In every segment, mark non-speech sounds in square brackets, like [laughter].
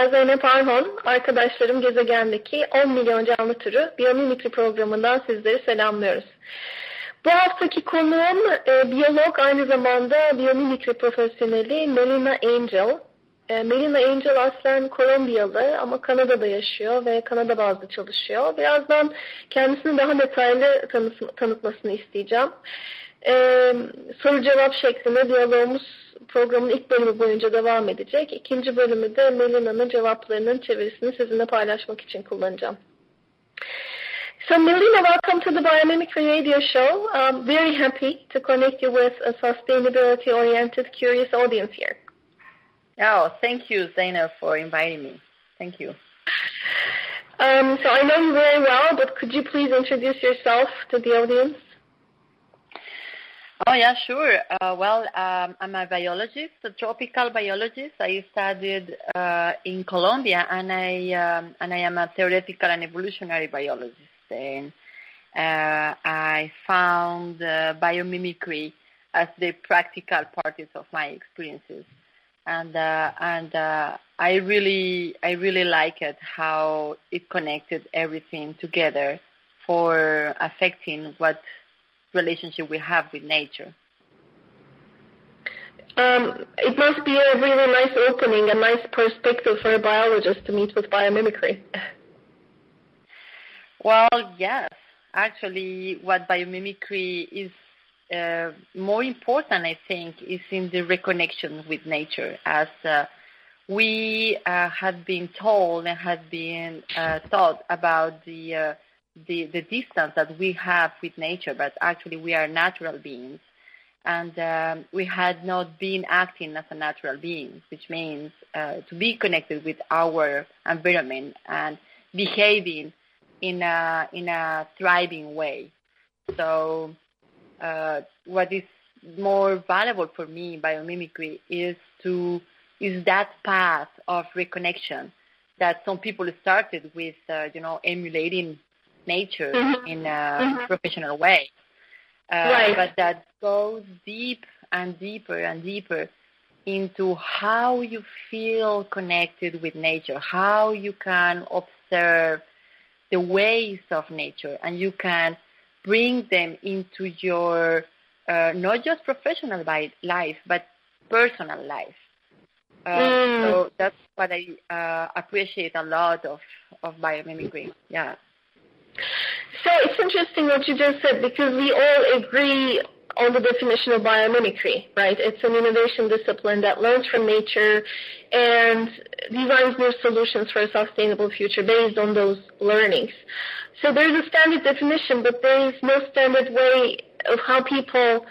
ben Zeynep Arhon. Arkadaşlarım gezegendeki 10 milyon canlı türü biyomimikri programından sizleri selamlıyoruz. Bu haftaki konuğum e, biyolog aynı zamanda biyomimikri profesyoneli Melina Angel. E, Melina Angel aslen Kolombiyalı ama Kanada'da yaşıyor ve Kanada bazlı çalışıyor. Birazdan kendisini daha detaylı tanıtmasını isteyeceğim. E, soru cevap şeklinde diyalogumuz programın ilk bölümü boyunca devam edecek. İkinci bölümü de Melina'nın cevaplarının çevirisini sizinle paylaşmak için kullanacağım. So Melina, welcome to the Biomimicry Radio Show. I'm very happy to connect you with a sustainability-oriented, curious audience here. Oh, thank you, Zaina, for inviting me. Thank you. Um, so I know you very well, but could you please introduce yourself to the audience? Oh yeah, sure. Uh, well, um, I'm a biologist, a tropical biologist. I studied uh, in Colombia, and I um, and I am a theoretical and evolutionary biologist. And uh, I found biomimicry as the practical parts of my experiences, and uh, and uh, I really I really like it how it connected everything together for affecting what relationship we have with nature? Um, it must be a really nice opening, a nice perspective for a biologist to meet with biomimicry. [laughs] Well, yes. Actually, what biomimicry is uh, more important, I think, is in the reconnection with nature. As uh, we uh, have been told and have been uh, taught about the uh, the, the distance that we have with nature, but actually we are natural beings. And um, we had not been acting as a natural being, which means uh, to be connected with our environment and behaving in a, in a thriving way. So uh, what is more valuable for me biomimicry is to is that path of reconnection that some people started with, uh, you know, emulating nature mm-hmm. in a mm-hmm. professional way. Uh, right. But that goes deep and deeper and deeper into how you feel connected with nature, how you can observe the ways of nature, and you can bring them into your uh, not just professional life, but personal life. Uh, mm. So that's what I uh, appreciate a lot of, of biomimicry. Yeah. So it's interesting what you just said because we all agree on the definition of biomimicry, right? It's an innovation discipline that learns from nature and designs new solutions for a sustainable future based on those learnings. So there's a standard definition, but there is no standard way of how people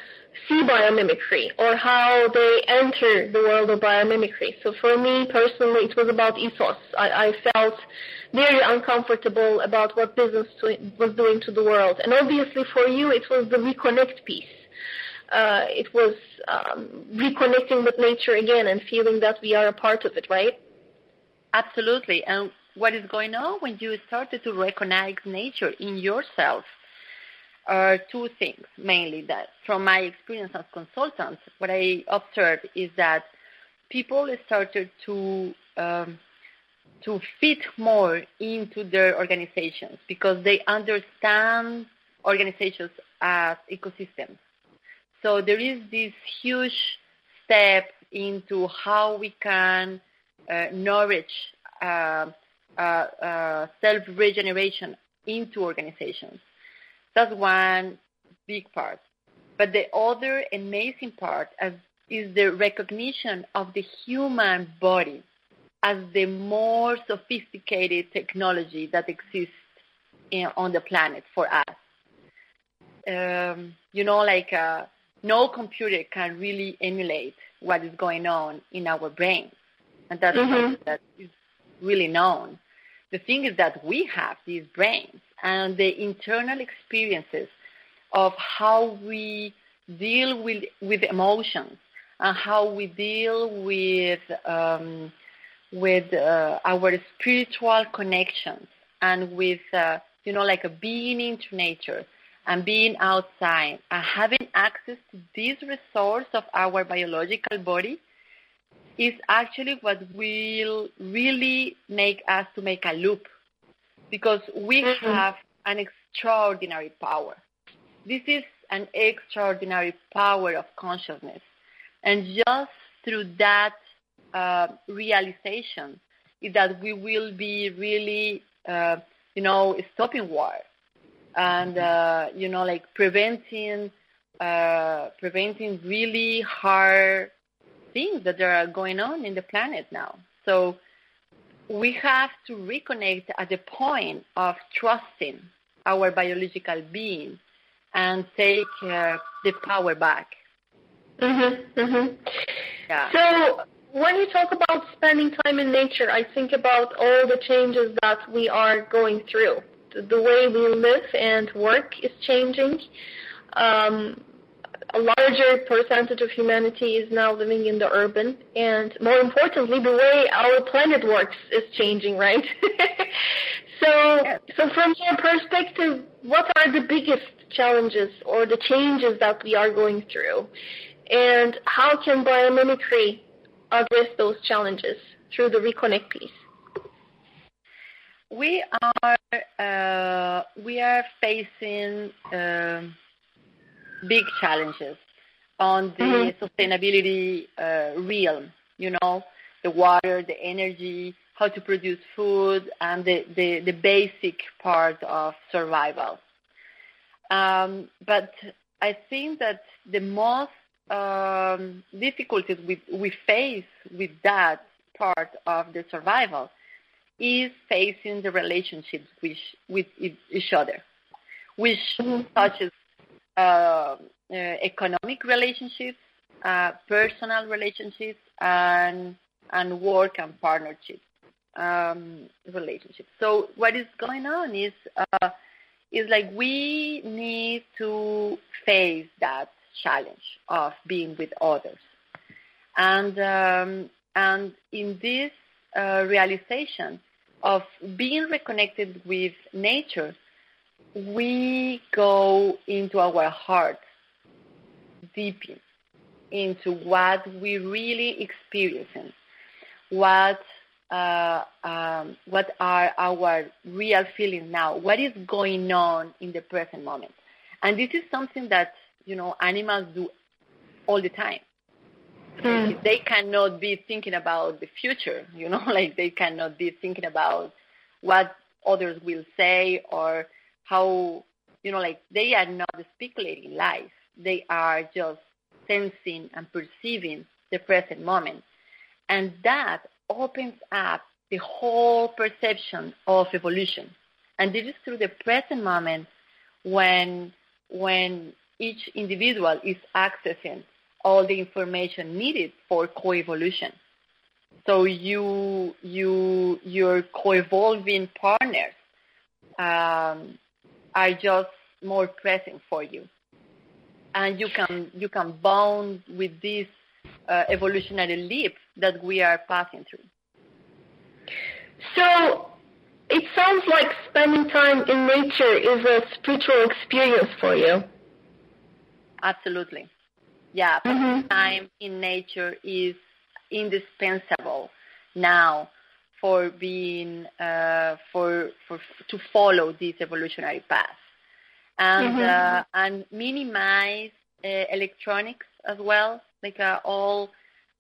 see biomimicry or how they enter the world of biomimicry. So for me personally, it was about ethos. I, I felt very uncomfortable about what business was doing to the world. And obviously for you, it was the reconnect piece. Uh, it was um, reconnecting with nature again and feeling that we are a part of it, right? Absolutely. And what is going on when you started to recognize nature in yourself are two things mainly that from my experience as consultant, what I observed is that people started to um, to fit more into their organizations because they understand organizations as ecosystems. So there is this huge step into how we can uh, nourish uh, uh, uh self-regeneration into organizations. That's one big part. But the other amazing part is the recognition of the human body as the more sophisticated technology that exists in, on the planet for us. um, you know, like uh, no computer can really emulate what is going on in our brain, and that's Mhm. something that is really known. The thing is that we have these brains and the internal experiences of how we deal with with emotions and how we deal with um, with uh, our spiritual connections and with uh, you know like being into nature and being outside and having access to this resource of our biological body is actually what will really make us to make a loop because we Mhm. have an extraordinary power. This is an extraordinary power of consciousness. And just through that uh, realization is that we will be really, uh, you know, stopping war and, uh, you know, like preventing, uh, preventing really hard things that are going on in the planet now. So we have to reconnect at the point of trusting our biological being and take uh, the power back. Mhm. Mhm. Yeah. So when you talk about spending time in nature, I think about all the changes that we are going through. The, the way we live and work is changing. Um, a larger percentage of humanity is now living in the urban, and more importantly, the way our planet works is changing, right? [laughs] so, so from your perspective, what are the biggest challenges or the changes that we are going through? And how can biomimicry address those challenges through the Reconnect piece? we are uh, we are facing um, big challenges on the Mhm. sustainability uh, realm. You know, the water, the energy, how to produce food, and the, the, the basic part of survival. Um, but I think that the most um, difficulties we, we face with that part of the survival is facing the relationships with, with each other, which Mhm. touches uh, uh, economic relationships, uh, personal relationships, and and work and partnership um, relationships. So what is going on is uh, is like we need to face that challenge of being with others, and um, and in this uh, realization of being reconnected with nature, we go into our hearts, deep into what we really experiencing, what uh, um, what are our real feelings now, what is going on in the present moment, and this is something that you know animals do all the time. Mm. They cannot be thinking about the future, you know, [laughs] like they cannot be thinking about what others will say or how, you know, like they are not speculating life. They are just sensing and perceiving the present moment. And that opens up the whole perception of evolution. And this is through the present moment when, when each individual is accessing all the information needed for coevolution. So you you your co-evolving partners um, are just more present for you, and you can you can bond with this uh, evolutionary leap that we are passing through. So it sounds like spending time in nature is a spiritual experience for you. Absolutely, yeah. Mhm. Time in nature is indispensable now for being uh, for for to follow this evolutionary path. And Mhm. uh, and minimize uh, electronics as well. Like uh, all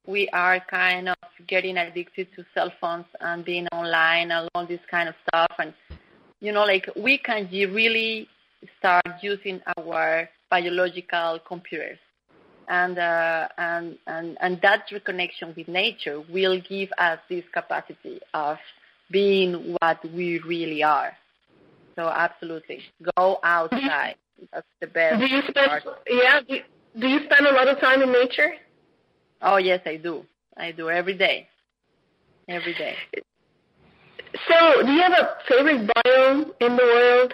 we are kind of getting addicted to cell phones and being online and all this kind of stuff. And you know like we can really start using our biological computers and uh, and and and that reconnection with nature will give us this capacity of being what we really are. So absolutely, go outside, That's the best. Do you spend? Part. Yeah. Do you, do you spend a lot of time in nature? Oh yes, I do. I do every day. Every day. So, do you have a favorite biome in the world?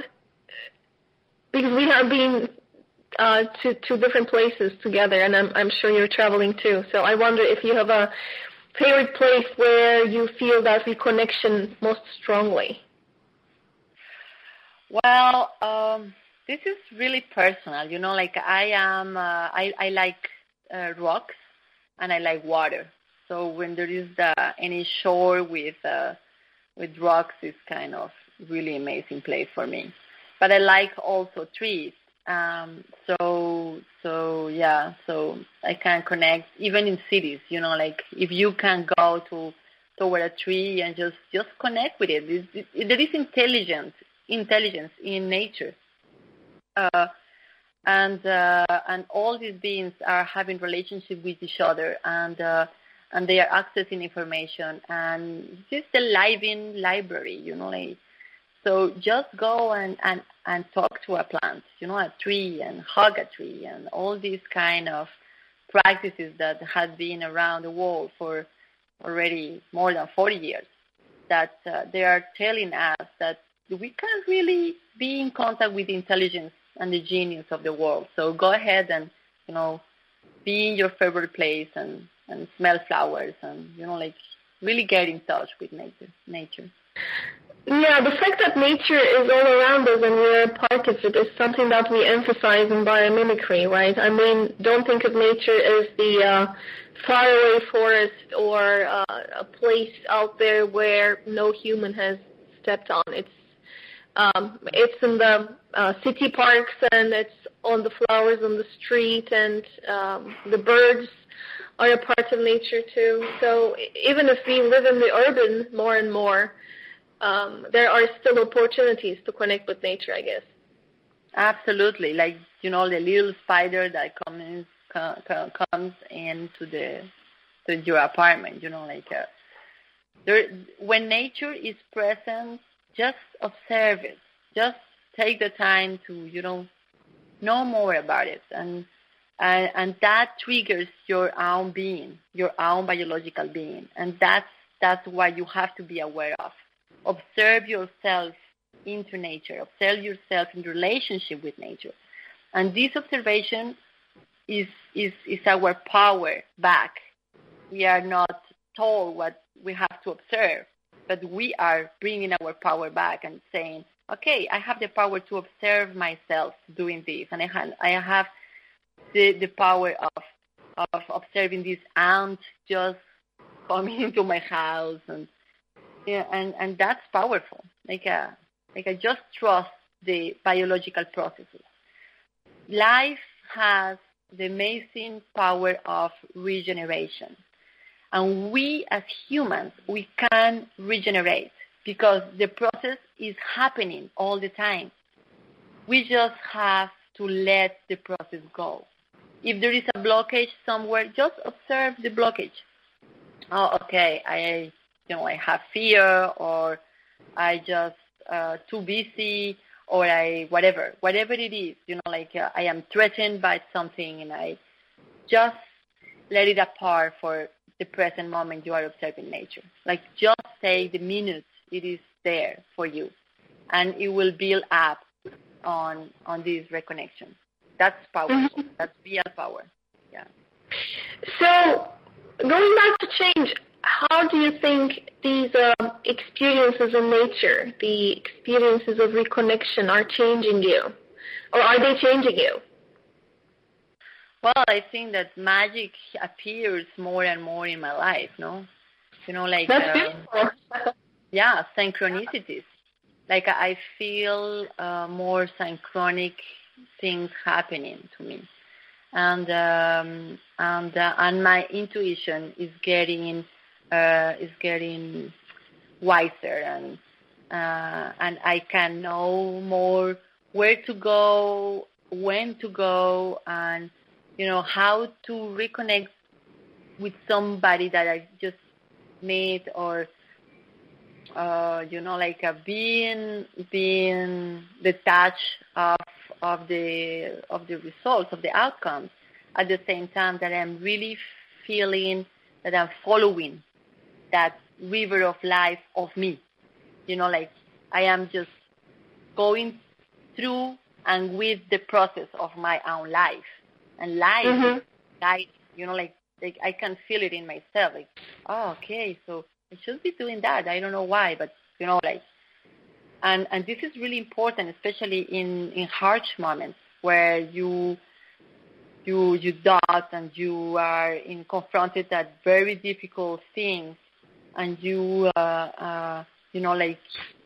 Because we have been uh, to to different places together, and I'm I'm sure you're traveling too. So I wonder if you have a favorite place where you feel that reconnection most strongly. Well, um, this is really personal. You know, like I am, uh, I I like uh, rocks and I like water. So when there is the, any shore with uh, with rocks, it's kind of really amazing place for me. But I like also trees. Um, so so yeah, so I can connect even in cities. You know, like if you can go to toward a tree and just just connect with it. it, it there is intelligence intelligence in nature. Uh, and uh, and all these beings are having relationship with each other and uh, and they are accessing information and this is the living library you know like so just go and, and, and talk to a plant you know a tree and hug a tree and all these kind of practices that have been around the world for already more than 40 years that uh, they are telling us that we can't really be in contact with intelligence and the genius of the world. So go ahead and, you know, be in your favorite place and, and smell flowers and, you know, like really get in touch with nature. nature. Yeah, the fact that nature is all around us and we're a part of it is something that we emphasize in biomimicry, right? I mean, don't think of nature as the uh, faraway forest or uh, a place out there where no human has stepped on. It's um, it's in the uh, city parks and it's on the flowers on the street and um, the birds are a part of nature too. So even if we live in the urban more and more, um, there are still opportunities to connect with nature, I guess. Absolutely, like you know the little spider that comes comes into the to your apartment. You know, like uh, there when nature is present just observe it. Just take the time to, you know, know more about it. And, and, and that triggers your own being, your own biological being. And that's, that's what you have to be aware of. Observe yourself into nature. Observe yourself in relationship with nature. And this observation is, is, is our power back. We are not told what we have to observe but we are bringing our power back and saying, okay, I have the power to observe myself doing this, and I have, I have the, the power of, of observing this ant just [laughs] coming into my house, and yeah, and, and that's powerful. Like, uh, like I just trust the biological processes. Life has the amazing power of regeneration. And we as humans, we can regenerate because the process is happening all the time. We just have to let the process go. If there is a blockage somewhere, just observe the blockage. Oh, okay, I, you know, I have fear, or I just uh, too busy, or I whatever, whatever it is, you know, like uh, I am threatened by something, and I just let it apart for the present moment you are observing nature. Like just take the minutes it is there for you, and it will build up on on this reconnection. That's powerful. Mm-hmm. That's real power. Yeah. So going back to change, how do you think these um, experiences in nature, the experiences of reconnection, are changing you, or are they changing you? Well, I think that magic appears more and more in my life, no? You know, like um, [laughs] yeah, synchronicities. Like I feel uh, more synchronic things happening to me, and um, and uh, and my intuition is getting uh, is getting wiser, and uh, and I can know more where to go, when to go, and you know, how to reconnect with somebody that I just met or uh, you know, like a being being detached of of the of the results of the outcomes. At the same time that I'm really feeling that I'm following that river of life of me. You know, like I am just going through and with the process of my own life. And life mm-hmm. guide, you know, like, like I can feel it in myself. Like, oh, okay, so I should be doing that. I don't know why, but you know, like, and and this is really important, especially in in harsh moments where you you you doubt and you are in confronted at very difficult things, and you uh, uh, you know like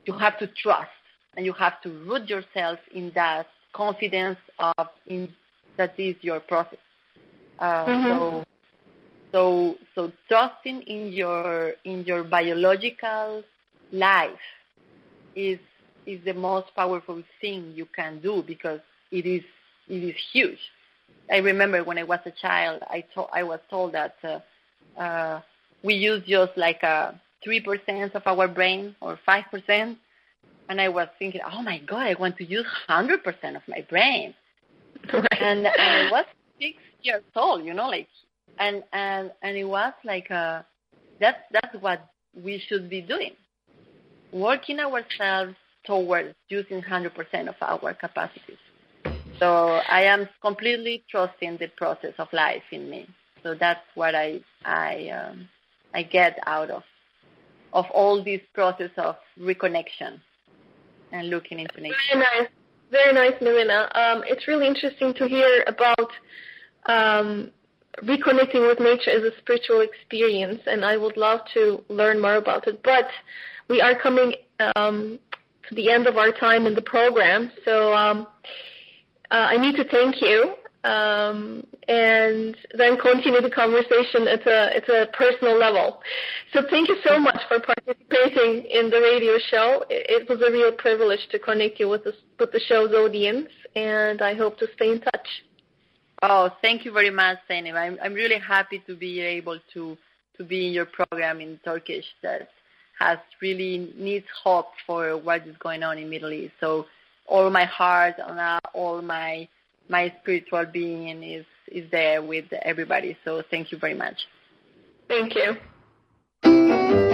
you have to trust and you have to root yourself in that confidence of in that is your process. Uh, mm-hmm. So so so trusting in your in your biological life is is the most powerful thing you can do because it is it is huge. I remember when I was a child, I to- I was told that uh, uh, we use just like a three percent of our brain or five percent, and I was thinking, oh my god, I want to use hundred percent of my brain, [laughs] right. and, I was six years old, you know, like, and and and it was like uh, that's that's what we should be doing, working ourselves towards using hundred percent of our capacities. So I am completely trusting the process of life in me. So that's what I I um, I get out of of all this process of reconnection and looking into nature. Very nice, very nice, Marina. Um, it's really interesting to hear about um, reconnecting with nature as a spiritual experience, and I would love to learn more about it. But we are coming um, to the end of our time in the program, so um, uh, I need to thank you um, and then continue the conversation at a, at a personal level. So thank you so much for participating in the radio show. It, it was a real privilege to connect you with the, with the show's audience, and I hope to stay in touch. Oh, thank you very much, Zeynep. I'm, I'm really happy to be able to, to be in your program in Turkish that has really needs hope for what is going on in Middle East. So all my heart and all my my spiritual being is is there with everybody. So thank you very much. Thank you.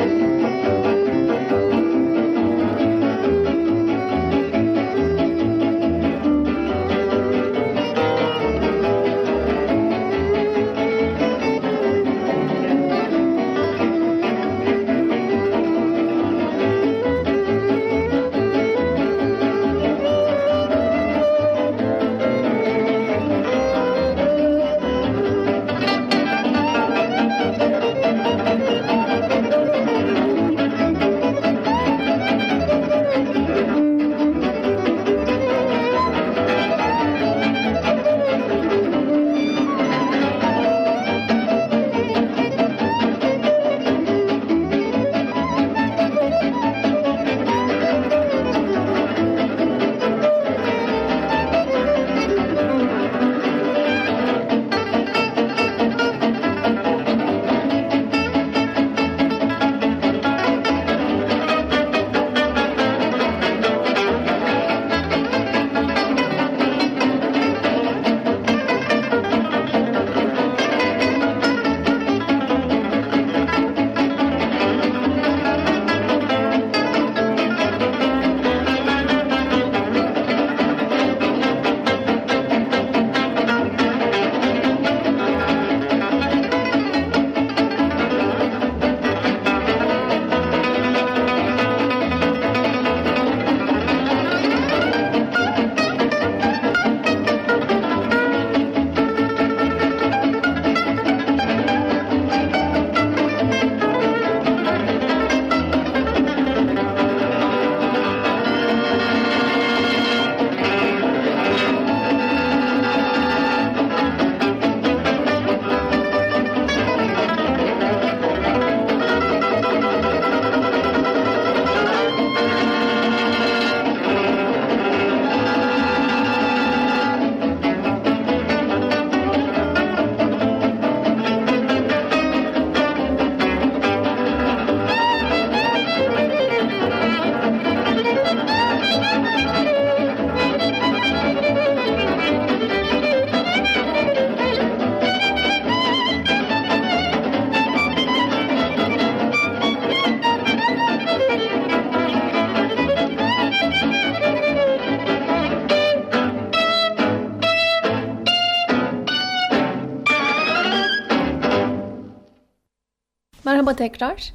Merhaba tekrar.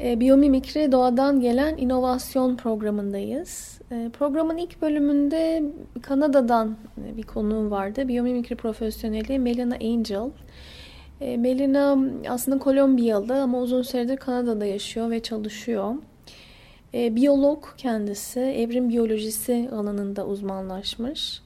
E, Biyomimikri Doğadan Gelen İnovasyon programındayız. E, programın ilk bölümünde Kanada'dan bir konuğum vardı. Biyomimikri profesyoneli Melina Angel. E, Melina aslında Kolombiyalı ama uzun süredir Kanada'da yaşıyor ve çalışıyor. E, biyolog kendisi, evrim biyolojisi alanında uzmanlaşmış.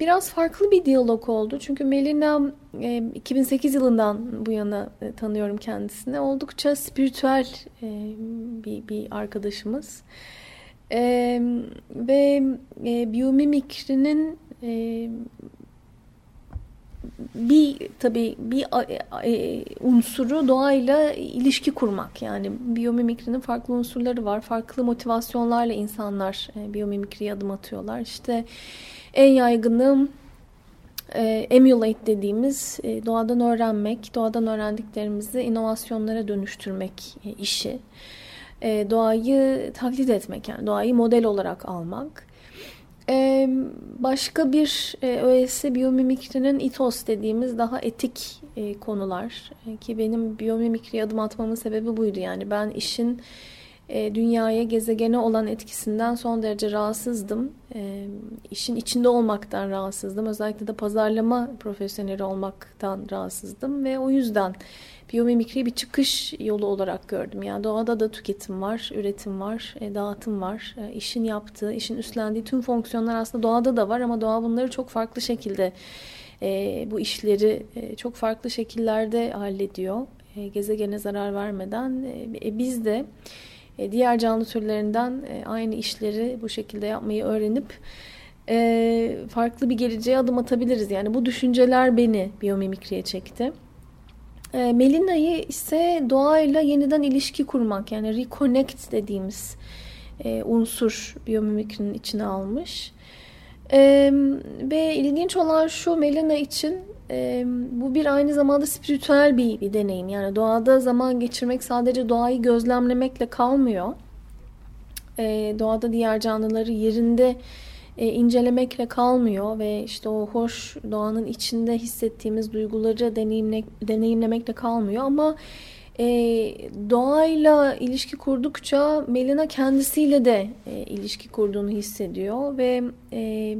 Biraz farklı bir diyalog oldu. Çünkü Melina e, 2008 yılından bu yana e, tanıyorum kendisini. Oldukça spiritüel bir, bir arkadaşımız. Ve e, biyomimikrinin e, bir tabii bir e, unsuru doğayla ilişki kurmak. Yani biyomimikrinin farklı unsurları var. Farklı motivasyonlarla insanlar biyomimikriye adım atıyorlar. İşte en yaygını e, emulate dediğimiz e, doğadan öğrenmek, doğadan öğrendiklerimizi inovasyonlara dönüştürmek e, işi. E, doğayı taklit etmek yani doğayı model olarak almak. Ee, başka bir e, öğesi biyomimikrinin itos dediğimiz daha etik e, konular e, ki benim biyomimikriye adım atmamın sebebi buydu yani ben işin e, dünyaya gezegene olan etkisinden son derece rahatsızdım e, işin içinde olmaktan rahatsızdım özellikle de pazarlama profesyoneli olmaktan rahatsızdım ve o yüzden biyomimikriyi bir çıkış yolu olarak gördüm. Yani doğada da tüketim var, üretim var, e, dağıtım var. E, işin yaptığı, işin üstlendiği tüm fonksiyonlar aslında doğada da var ama doğa bunları çok farklı şekilde e, bu işleri çok farklı şekillerde hallediyor. Gezegene zarar vermeden. E, biz de diğer canlı türlerinden e, aynı işleri bu şekilde yapmayı öğrenip e, farklı bir geleceğe adım atabiliriz. Yani bu düşünceler beni biyomimikriye çekti. E, Melina'yı ise doğayla yeniden ilişki kurmak yani reconnect dediğimiz e, unsur biyomimikrinin içine almış. E, ve ilginç olan şu Melina için e, bu bir aynı zamanda spiritüel bir, bir deneyim. Yani doğada zaman geçirmek sadece doğayı gözlemlemekle kalmıyor. E, doğada diğer canlıları yerinde e, incelemekle kalmıyor ve işte o hoş doğanın içinde hissettiğimiz duyguları deneyimle, deneyimlemekle kalmıyor ama e, doğayla ilişki kurdukça Melina kendisiyle de e, ilişki kurduğunu hissediyor ve e,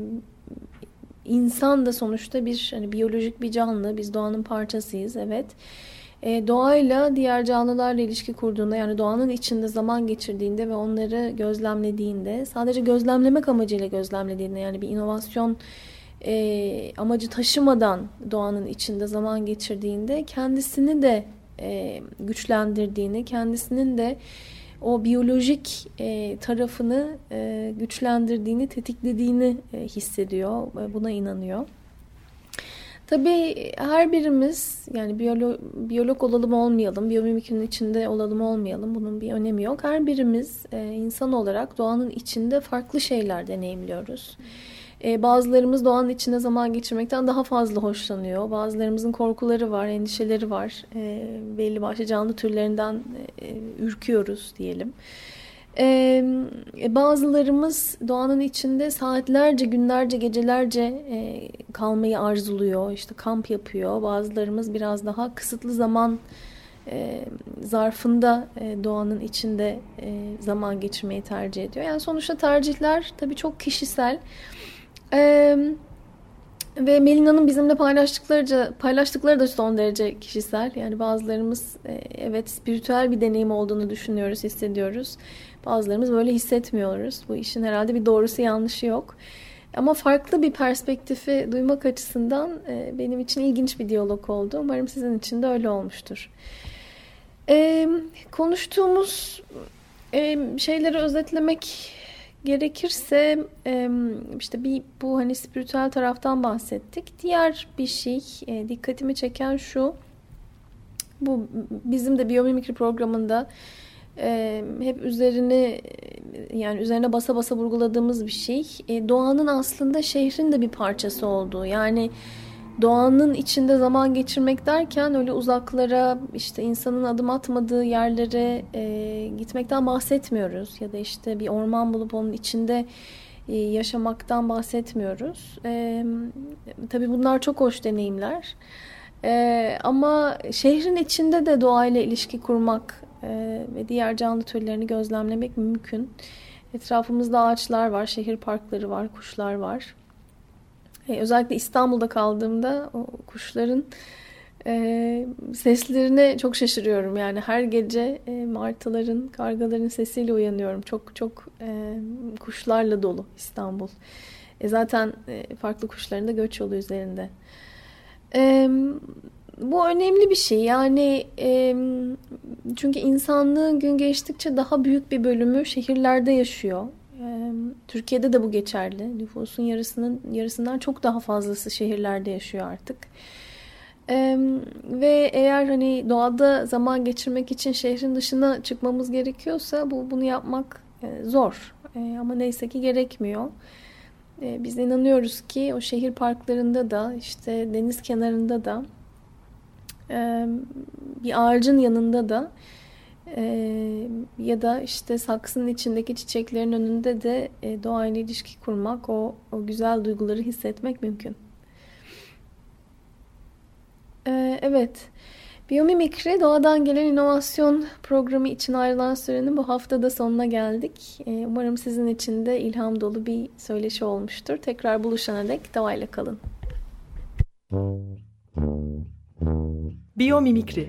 insan da sonuçta bir hani biyolojik bir canlı. Biz doğanın parçasıyız evet. E, doğayla diğer canlılarla ilişki kurduğunda yani doğanın içinde zaman geçirdiğinde ve onları gözlemlediğinde sadece gözlemlemek amacıyla gözlemlediğinde yani bir inovasyon e, amacı taşımadan doğanın içinde zaman geçirdiğinde kendisini de e, güçlendirdiğini kendisinin de o biyolojik e, tarafını e, güçlendirdiğini, tetiklediğini hissediyor. Buna inanıyor. Tabii her birimiz yani biyolog, biyolog olalım olmayalım, biyomimikrinin içinde olalım olmayalım bunun bir önemi yok. Her birimiz e, insan olarak doğanın içinde farklı şeyler deneyimliyoruz. E, bazılarımız doğanın içinde zaman geçirmekten daha fazla hoşlanıyor. Bazılarımızın korkuları var, endişeleri var. E, belli başlı canlı türlerinden e, ürküyoruz diyelim. Ee, bazılarımız doğanın içinde saatlerce, günlerce, gecelerce e, kalmayı arzuluyor. İşte kamp yapıyor. Bazılarımız biraz daha kısıtlı zaman e, zarfında e, doğanın içinde e, zaman geçirmeyi tercih ediyor. Yani sonuçta tercihler tabii çok kişisel. Evet. Ve Melina'nın bizimle paylaştıkları, paylaştıkları da son derece kişisel. Yani bazılarımız evet spiritüel bir deneyim olduğunu düşünüyoruz, hissediyoruz. Bazılarımız böyle hissetmiyoruz. Bu işin herhalde bir doğrusu yanlışı yok. Ama farklı bir perspektifi duymak açısından benim için ilginç bir diyalog oldu. Umarım sizin için de öyle olmuştur. E, konuştuğumuz şeyleri özetlemek gerekirse işte bir bu hani spiritüel taraftan bahsettik. Diğer bir şey dikkatimi çeken şu. Bu bizim de biyomimikri programında hep üzerine yani üzerine basa basa vurguladığımız bir şey. Doğanın aslında şehrin de bir parçası olduğu. Yani doğanın içinde zaman geçirmek derken öyle uzaklara işte insanın adım atmadığı yerlere e, gitmekten bahsetmiyoruz ya da işte bir orman bulup onun içinde e, yaşamaktan bahsetmiyoruz. E, tabii bunlar çok hoş deneyimler. E, ama şehrin içinde de doğayla ilişki kurmak e, ve diğer canlı türlerini gözlemlemek mümkün. Etrafımızda ağaçlar var, şehir parkları var, kuşlar var. Özellikle İstanbul'da kaldığımda o kuşların e, seslerine çok şaşırıyorum. Yani her gece e, martıların, kargaların sesiyle uyanıyorum. Çok çok e, kuşlarla dolu İstanbul. E, zaten e, farklı kuşların da göç yolu üzerinde. E, bu önemli bir şey. Yani e, çünkü insanlığın gün geçtikçe daha büyük bir bölümü şehirlerde yaşıyor. Türkiye'de de bu geçerli. Nüfusun yarısının yarısından çok daha fazlası şehirlerde yaşıyor artık. Ve eğer hani doğada zaman geçirmek için şehrin dışına çıkmamız gerekiyorsa bu bunu yapmak zor. Ama neyse ki gerekmiyor. Biz inanıyoruz ki o şehir parklarında da işte deniz kenarında da bir ağacın yanında da ya da işte saksının içindeki çiçeklerin önünde de doğayla ilişki kurmak, o, o güzel duyguları hissetmek mümkün. Evet, Biyomimikri Doğadan Gelen İnovasyon Programı için ayrılan sürenin bu haftada sonuna geldik. Umarım sizin için de ilham dolu bir söyleşi olmuştur. Tekrar buluşana dek doğayla kalın. Biyomimikri